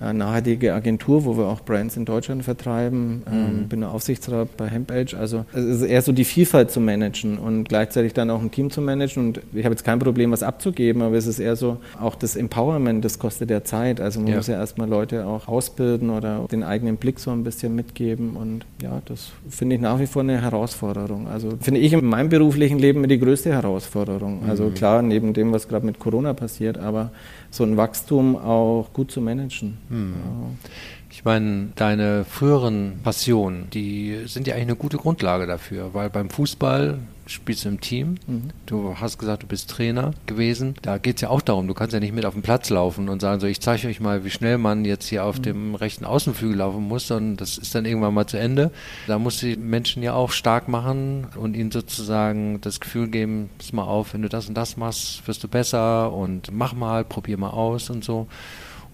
äh, nachhaltige Agentur, wo wir auch Brands in Deutschland vertreiben. Ähm, mhm. bin der Aufsichtsrat bei HempAge. Also es ist eher so die Vielfalt zu managen und gleichzeitig dann auch ein Team zu managen. Und ich habe jetzt kein Problem, was abzugeben, aber es ist eher so auch das Empowerment, das kostet ja Zeit. Also man ja. muss ja erstmal Leute auch ausbilden oder den eigenen Blick so ein bisschen mitgeben. Und ja, das finde ich nach wie vor eine Herausforderung. Also finde ich in meinem beruflichen Leben die größte Herausforderung. Also mhm. klar, neben dem, was gerade mit Corona passiert, aber so ein Wachstum auch gut zu managen. Hm. Ja. Ich meine, deine früheren Passionen, die sind ja eigentlich eine gute Grundlage dafür, weil beim Fußball spielst du im Team. Mhm. Du hast gesagt, du bist Trainer gewesen. Da geht es ja auch darum, du kannst ja nicht mit auf den Platz laufen und sagen, so, ich zeige euch mal, wie schnell man jetzt hier auf mhm. dem rechten Außenflügel laufen muss, sondern das ist dann irgendwann mal zu Ende. Da musst du die Menschen ja auch stark machen und ihnen sozusagen das Gefühl geben, pass mal auf, wenn du das und das machst, wirst du besser und mach mal, probier mal aus und so.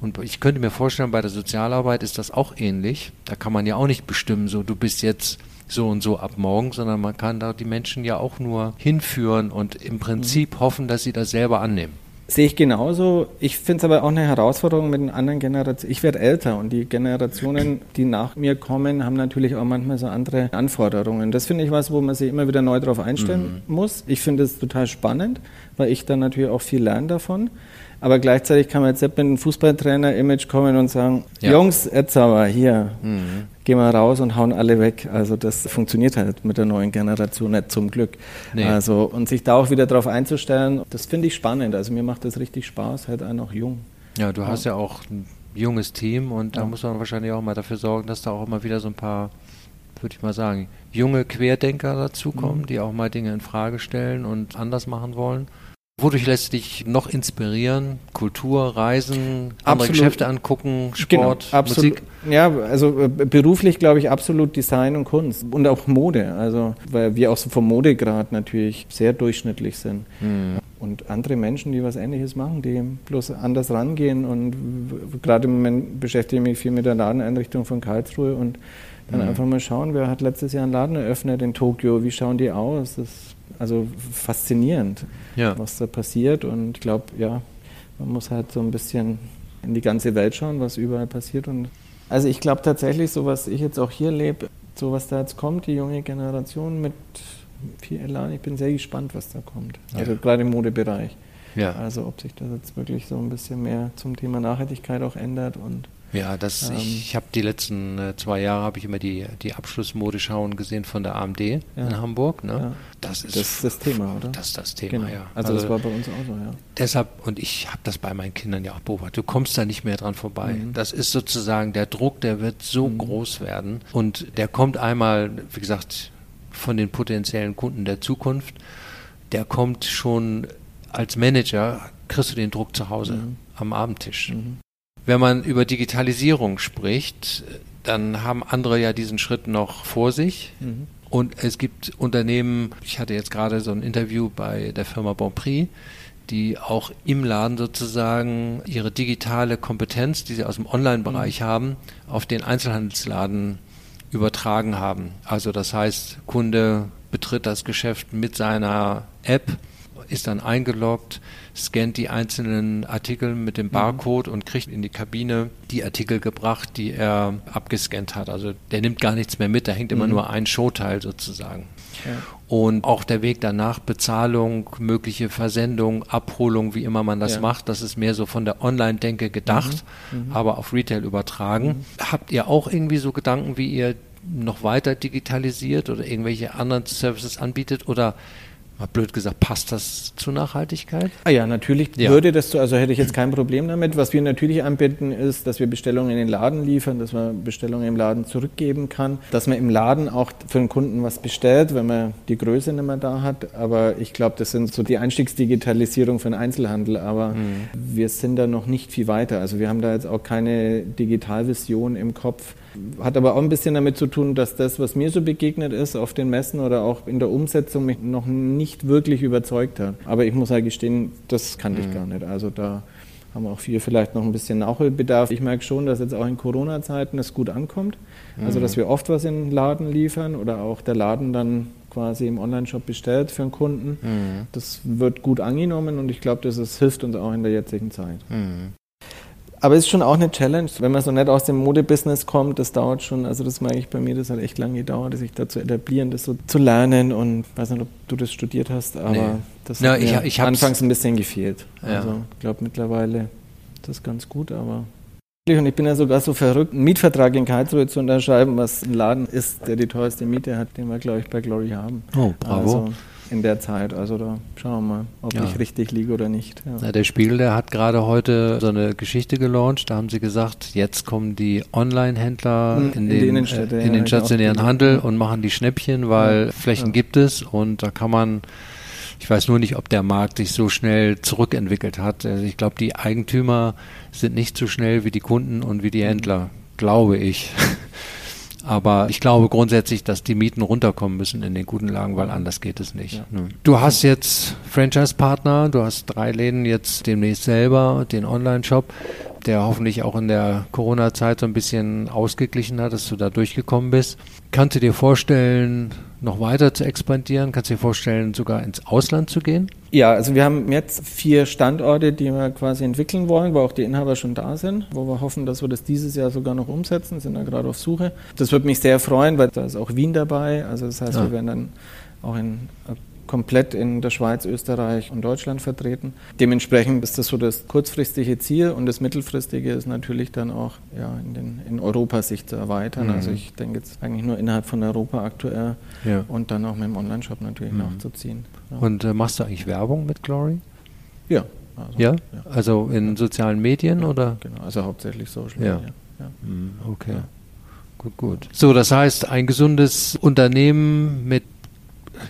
Und ich könnte mir vorstellen, bei der Sozialarbeit ist das auch ähnlich. Da kann man ja auch nicht bestimmen, so du bist jetzt so und so ab morgen, sondern man kann da die Menschen ja auch nur hinführen und im Prinzip mhm. hoffen, dass sie das selber annehmen. Sehe ich genauso. Ich finde es aber auch eine Herausforderung mit den anderen Generationen. Ich werde älter und die Generationen, die nach mir kommen, haben natürlich auch manchmal so andere Anforderungen. Das finde ich was, wo man sich immer wieder neu darauf einstellen mhm. muss. Ich finde es total spannend, weil ich dann natürlich auch viel lerne davon. Aber gleichzeitig kann man jetzt nicht mit einem Fußballtrainer-Image kommen und sagen, ja. Jungs, jetzt aber hier, mhm. gehen wir raus und hauen alle weg. Also das funktioniert halt mit der neuen Generation nicht zum Glück. Nee. Also und sich da auch wieder darauf einzustellen, das finde ich spannend. Also mir macht das richtig Spaß, halt auch noch jung. Ja, du hast ja auch ein junges Team und da muss man wahrscheinlich auch mal dafür sorgen, dass da auch immer wieder so ein paar würde ich mal sagen, junge Querdenker dazukommen, mhm. die auch mal Dinge in Frage stellen und anders machen wollen. Wodurch lässt dich noch inspirieren? Kultur, Reisen, andere absolut. Geschäfte angucken, Sport, genau, absolut. Musik? Ja, also äh, beruflich glaube ich absolut Design und Kunst und auch Mode. Also weil wir auch so vom Modegrad natürlich sehr durchschnittlich sind. Mhm. Und andere Menschen, die was Ähnliches machen, die bloß anders rangehen. Und gerade im Moment beschäftige ich mich viel mit der Ladeneinrichtung von Karlsruhe und dann mhm. einfach mal schauen, wer hat letztes Jahr einen Laden eröffnet in Tokio, wie schauen die aus? Das also faszinierend, ja. was da passiert. Und ich glaube, ja, man muss halt so ein bisschen in die ganze Welt schauen, was überall passiert. Und also ich glaube tatsächlich, so was ich jetzt auch hier lebe, so was da jetzt kommt, die junge Generation mit viel Elan, ich bin sehr gespannt, was da kommt. Also ja. gerade im Modebereich. Ja. Also ob sich das jetzt wirklich so ein bisschen mehr zum Thema Nachhaltigkeit auch ändert und ja, das, ähm, ich habe die letzten äh, zwei Jahre habe ich immer die, die Abschlussmodeschauen gesehen von der AMD ja. in Hamburg. Ne? Ja. Das ist das, das Thema, oder? Das ist das Thema, genau. ja. Also, also, das war bei uns auch so, ja. Deshalb, und ich habe das bei meinen Kindern ja auch beobachtet, du kommst da nicht mehr dran vorbei. Mhm. Das ist sozusagen der Druck, der wird so mhm. groß werden und der kommt einmal, wie gesagt, von den potenziellen Kunden der Zukunft, der kommt schon als Manager, kriegst du den Druck zu Hause mhm. am Abendtisch. Wenn man über Digitalisierung spricht, dann haben andere ja diesen Schritt noch vor sich. Mhm. Und es gibt Unternehmen, ich hatte jetzt gerade so ein Interview bei der Firma Bonprix, die auch im Laden sozusagen ihre digitale Kompetenz, die sie aus dem Online-Bereich mhm. haben, auf den Einzelhandelsladen übertragen haben. Also das heißt, Kunde betritt das Geschäft mit seiner App, ist dann eingeloggt, scannt die einzelnen Artikel mit dem mhm. Barcode und kriegt in die Kabine die Artikel gebracht, die er abgescannt hat. Also der nimmt gar nichts mehr mit, da hängt immer mhm. nur ein Showteil sozusagen. Ja. Und auch der Weg danach, Bezahlung, mögliche Versendung, Abholung, wie immer man das ja. macht, das ist mehr so von der Online-Denke gedacht, mhm. mhm. aber auf Retail übertragen. Mhm. Habt ihr auch irgendwie so Gedanken, wie ihr noch weiter digitalisiert oder irgendwelche anderen Services anbietet oder mal blöd gesagt, passt das zur Nachhaltigkeit? Ah ja, natürlich ja. würde das so, also hätte ich jetzt kein Problem damit. Was wir natürlich anbieten, ist, dass wir Bestellungen in den Laden liefern, dass man Bestellungen im Laden zurückgeben kann, dass man im Laden auch für den Kunden was bestellt, wenn man die Größe nicht mehr da hat. Aber ich glaube, das sind so die Einstiegsdigitalisierung für den Einzelhandel. Aber mhm. wir sind da noch nicht viel weiter. Also wir haben da jetzt auch keine Digitalvision im Kopf hat aber auch ein bisschen damit zu tun, dass das, was mir so begegnet ist auf den Messen oder auch in der Umsetzung, mich noch nicht wirklich überzeugt hat. Aber ich muss halt gestehen, das kannte ich mhm. gar nicht. Also da haben auch viel vielleicht noch ein bisschen Nachholbedarf. Ich merke schon, dass jetzt auch in Corona-Zeiten es gut ankommt. Also, dass wir oft was in den Laden liefern oder auch der Laden dann quasi im Online-Shop bestellt für einen Kunden. Mhm. Das wird gut angenommen und ich glaube, das ist, hilft uns auch in der jetzigen Zeit. Mhm. Aber es ist schon auch eine Challenge, wenn man so nicht aus dem Modebusiness kommt, das dauert schon, also das merke ich bei mir, das hat echt lange gedauert, sich da zu etablieren, das so zu lernen und ich weiß nicht, ob du das studiert hast, aber Nee. das Ja, hat ich- mir ich hab's- anfangs ein bisschen gefehlt. Ja. Also ich glaube mittlerweile ist das ganz gut, aber und ich bin ja sogar so verrückt, einen Mietvertrag in Karlsruhe zu unterschreiben, was ein Laden ist, der die teuerste Miete hat, den wir, glaube ich, bei Glory haben. Oh, bravo. Also in der Zeit. Also da schauen wir mal, ob Ja. ich richtig liege oder nicht. Ja. Na, der Spiegel, der hat gerade heute so eine Geschichte gelauncht. Da haben sie gesagt, jetzt kommen die Online-Händler Hm, in, in den, Innenstädte, äh, in den stationären gelesen. Handel und machen die Schnäppchen, weil. Flächen gibt es und da kann man, ich weiß nur nicht, ob der Markt sich so schnell zurückentwickelt hat. Also ich glaube, die Eigentümer sind nicht so schnell wie die Kunden und wie die Händler, glaube ich. Aber ich glaube grundsätzlich, dass die Mieten runterkommen müssen in den guten Lagen, weil anders geht es nicht. Ja. Ne. Du hast jetzt Franchise-Partner, du hast drei Läden jetzt demnächst selber, den Online-Shop, der hoffentlich auch in der Corona-Zeit so ein bisschen ausgeglichen hat, dass du da durchgekommen bist. Kannst du dir vorstellen, noch weiter zu expandieren? Kannst du dir vorstellen, sogar ins Ausland zu gehen? Ja, also wir haben jetzt vier Standorte, die wir quasi entwickeln wollen, wo auch die Inhaber schon da sind, wo wir hoffen, dass wir das dieses Jahr sogar noch umsetzen, sind da gerade auf Suche. Das würde mich sehr freuen, weil da ist auch Wien dabei. Also das heißt, Ja. wir werden dann auch in, komplett in der Schweiz, Österreich und Deutschland vertreten. Dementsprechend ist das so das kurzfristige Ziel und das mittelfristige ist natürlich dann auch ja, in, den, in Europa sich zu erweitern. Mhm. Also ich denke jetzt eigentlich nur innerhalb von Europa aktuell Ja. und dann auch mit dem Online-Shop natürlich Mhm. nachzuziehen. Ja. Und äh, machst du eigentlich Werbung mit Glory? Ja. Also, Ja? Also in sozialen Medien oder? Genau, also hauptsächlich Social Ja. Media. Ja. Hm, Okay. Ja. Gut, gut. So, das heißt, ein gesundes Unternehmen mit,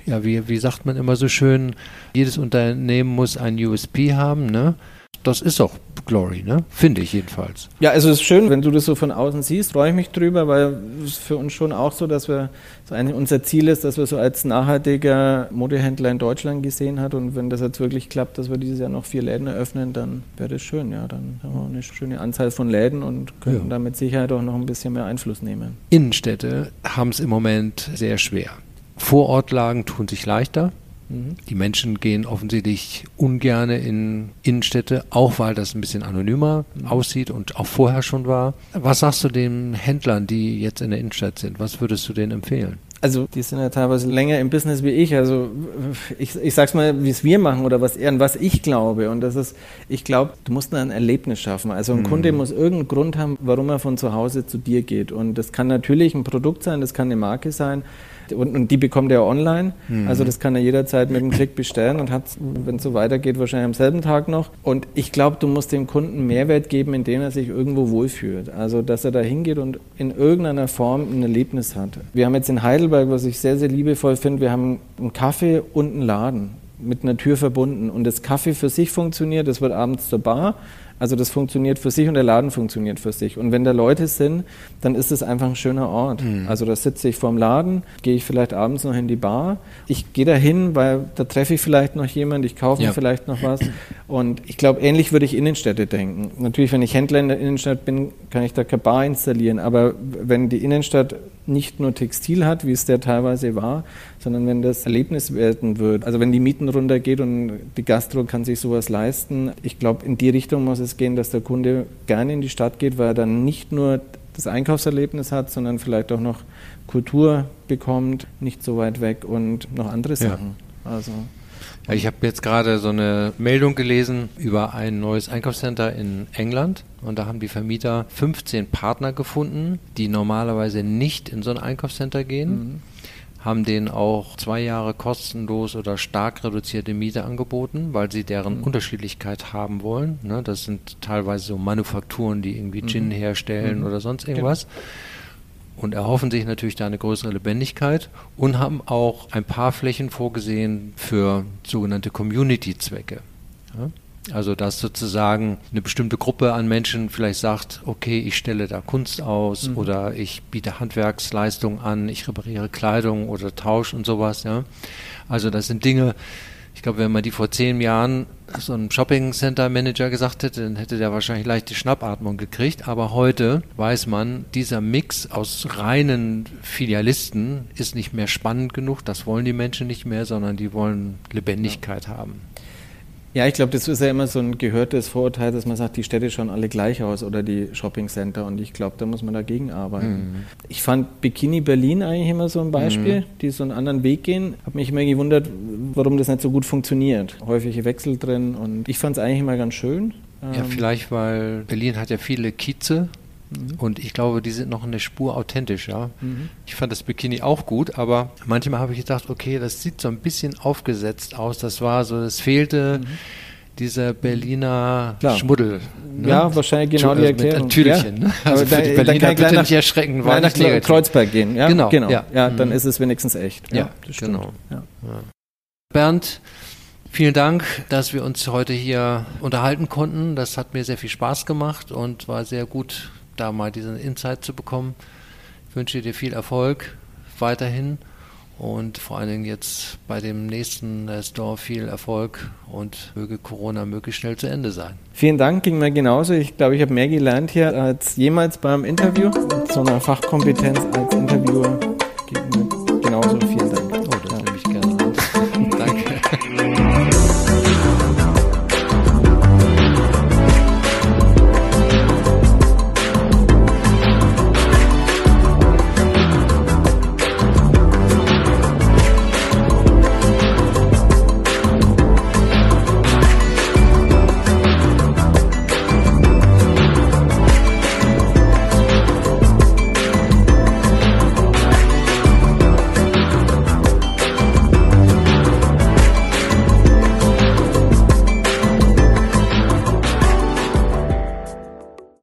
ja, wie, wie sagt man immer so schön, jedes Unternehmen muss ein USP haben, ne? Das ist auch Glory, ne? Finde ich jedenfalls. ja, also es ist schön, wenn du das so von außen siehst, freue ich mich drüber, weil es für uns schon auch so, dass wir, so ein, unser Ziel ist, dass wir so als nachhaltiger Modehändler in Deutschland gesehen hat und wenn das jetzt wirklich klappt, dass wir dieses Jahr noch vier Läden eröffnen, dann wäre das schön, ja, dann haben wir eine schöne Anzahl von Läden und können Ja. da mit Sicherheit auch noch ein bisschen mehr Einfluss nehmen. Innenstädte haben es im Moment sehr schwer. Vorortlagen tun sich leichter. Mhm. Die Menschen gehen offensichtlich ungerne in Innenstädte, auch weil das ein bisschen anonymer aussieht und auch vorher schon war. Was sagst du den Händlern, die jetzt in der Innenstadt sind? Was würdest du denen empfehlen? Also die sind ja teilweise länger im Business wie ich. Also ich, ich sag's mal, wie es wir machen oder was an was ich glaube. Und das ist, ich glaube, du musst ein Erlebnis schaffen. Also ein Kunde muss irgendeinen Grund haben, warum er von zu Hause zu dir geht. Und das kann natürlich ein Produkt sein, das kann eine Marke sein. Und, und die bekommt er online. Also das kann er jederzeit mit einem Klick bestellen und hat, wenn es so weitergeht, wahrscheinlich am selben Tag noch. Und ich glaube, du musst dem Kunden Mehrwert geben, indem er sich irgendwo wohlfühlt. Also dass er da hingeht und in irgendeiner Form ein Erlebnis hat. Wir haben jetzt in Heidelberg, was ich sehr, sehr liebevoll finde, wir haben einen Kaffee und einen Laden mit einer Tür verbunden. Und das Kaffee für sich funktioniert, das wird abends zur Bar. Also das funktioniert für sich und der Laden funktioniert für sich. Und wenn da Leute sind, dann ist es einfach ein schöner Ort. Also da sitze ich vorm Laden, gehe ich vielleicht abends noch in die Bar. Ich gehe da hin, weil da treffe ich vielleicht noch jemand, ich kaufe Ja. mir vielleicht noch was. Und ich glaube, ähnlich würde ich Innenstädte denken. Natürlich, wenn ich Händler in der Innenstadt bin, kann ich da keine Bar installieren. Aber wenn die Innenstadt nicht nur Textil hat, wie es der teilweise war, sondern wenn das Erlebnis werden wird, also wenn die Mieten runtergeht und die Gastro kann sich sowas leisten, ich glaube, in die Richtung muss es gehen, dass der Kunde gerne in die Stadt geht, weil er dann nicht nur das Einkaufserlebnis hat, sondern vielleicht auch noch Kultur bekommt, nicht so weit weg und noch andere Ja. Sachen. Also Ja, ich habe jetzt gerade so eine Meldung gelesen über ein neues Einkaufscenter in England und da haben die Vermieter 15 Partner gefunden, die normalerweise nicht in so ein Einkaufscenter gehen, haben denen auch zwei Jahre kostenlos oder stark reduzierte Miete angeboten, weil sie deren Unterschiedlichkeit haben wollen. Ne, das sind teilweise so Manufakturen, die irgendwie Gin herstellen oder sonst irgendwas und erhoffen sich natürlich da eine größere Lebendigkeit und haben auch ein paar Flächen vorgesehen für sogenannte Community-Zwecke. Ja? Also dass sozusagen eine bestimmte Gruppe an Menschen vielleicht sagt, okay, ich stelle da Kunst aus oder ich biete Handwerksleistungen an, ich repariere Kleidung oder Tausch und sowas. Ja? Also das sind Dinge, Ich glaube, wenn man die vor zehn Jahren so einem Shopping Center Manager gesagt hätte, dann hätte der wahrscheinlich leicht die Schnappatmung gekriegt. Aber heute weiß man, dieser Mix aus reinen Filialisten ist nicht mehr spannend genug. Das wollen die Menschen nicht mehr, sondern die wollen Lebendigkeit ja. haben. Ja, ich glaube, das ist ja immer so ein gehörtes Vorurteil, dass man sagt, die Städte schauen alle gleich aus oder die Shoppingcenter und ich glaube, da muss man dagegen arbeiten. Mhm. Ich fand Bikini Berlin eigentlich immer so ein Beispiel, mhm. die so einen anderen Weg gehen. Habe mich immer gewundert, warum das nicht so gut funktioniert. Häufige Wechsel drin und ich fand es eigentlich immer ganz schön. Ja, ähm, vielleicht, weil Berlin hat ja viele Kieze Mhm. Und ich glaube, die sind noch eine Spur authentischer. Mhm. Ich fand das Bikini auch gut, aber manchmal habe ich gedacht, okay, das sieht so ein bisschen aufgesetzt aus. Das war so, es fehlte. Mhm dieser Berliner Klar. Schmuddel. Ne? Ja, wahrscheinlich genau die Erklärung. Mit Türchen. Ja. Ne? Also für die Berliner bitte nicht erschrecken, nicht nach Kreuzberg gehen. Ja? Genau. genau. Ja. ja dann mhm. ist es wenigstens echt. Ja, ja genau. Bernd, vielen Dank, dass wir uns heute hier unterhalten konnten. Das hat mir sehr viel Spaß gemacht und war sehr gut da mal diesen Insight zu bekommen. Ich wünsche dir viel Erfolg weiterhin und vor allen Dingen jetzt bei dem nächsten Store viel Erfolg und möge Corona möglichst schnell zu Ende sein. Vielen Dank, ging mir genauso. Ich glaube, ich habe mehr gelernt hier als jemals beim Interview. Mit so einer Fachkompetenz als Interviewer geht mir genauso viel.